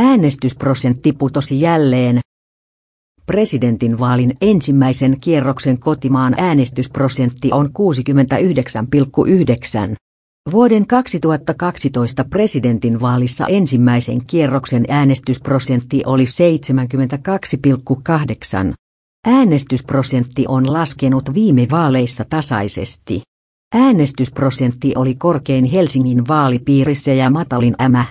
Äänestysprosentti putosi jälleen. Presidentinvaalin ensimmäisen kierroksen kotimaan äänestysprosentti on 69,9. Vuoden 2012 presidentinvaalissa ensimmäisen kierroksen äänestysprosentti oli 72,8. Äänestysprosentti on laskenut viime vaaleissa tasaisesti. Äänestysprosentti oli korkein Helsingin vaalipiirissä ja matalin Ämä.